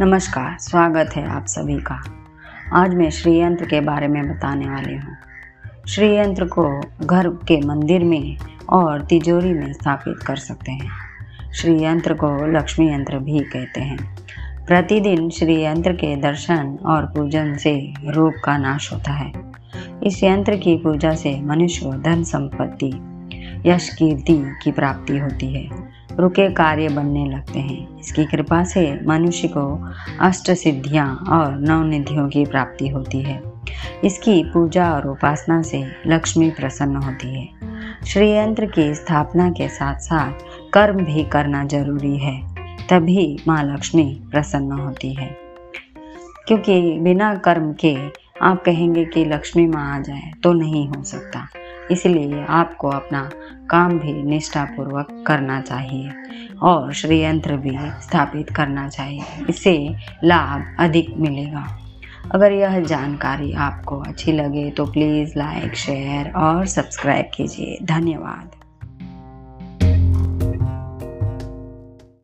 नमस्कार, स्वागत है आप सभी का। आज मैं श्री यंत्र के बारे में बताने वाली हूँ। श्री यंत्र को घर के मंदिर में और तिजोरी में स्थापित कर सकते हैं। श्री यंत्र को लक्ष्मी यंत्र भी कहते हैं। प्रतिदिन श्री यंत्र के दर्शन और पूजन से रोग का नाश होता है। इस यंत्र की पूजा से मनुष्य धन संपत्ति यश कीर्ति की प्राप्ति होती है। रुके कार्य बनने लगते हैं। इसकी कृपा से मनुष्य को अष्ट सिद्धियाँ और नवनिधियों की प्राप्ति होती है। इसकी पूजा और उपासना से लक्ष्मी प्रसन्न होती है। श्रीयंत्र की स्थापना के साथ साथ कर्म भी करना ज़रूरी है। तभी माँ लक्ष्मी प्रसन्न होती है। क्योंकि बिना कर्म के आप कहेंगे कि लक्ष्मी माँ आ जाए तो नहीं हो सकता। इसलिए आपको अपना काम भी निष्ठापूर्वक करना चाहिए और षडयंत्र भी स्थापित करना चाहिए। इससे लाभ अधिक मिलेगा। अगर यह जानकारी आपको अच्छी लगे तो प्लीज़ लाइक, शेयर और सब्सक्राइब कीजिए। धन्यवाद।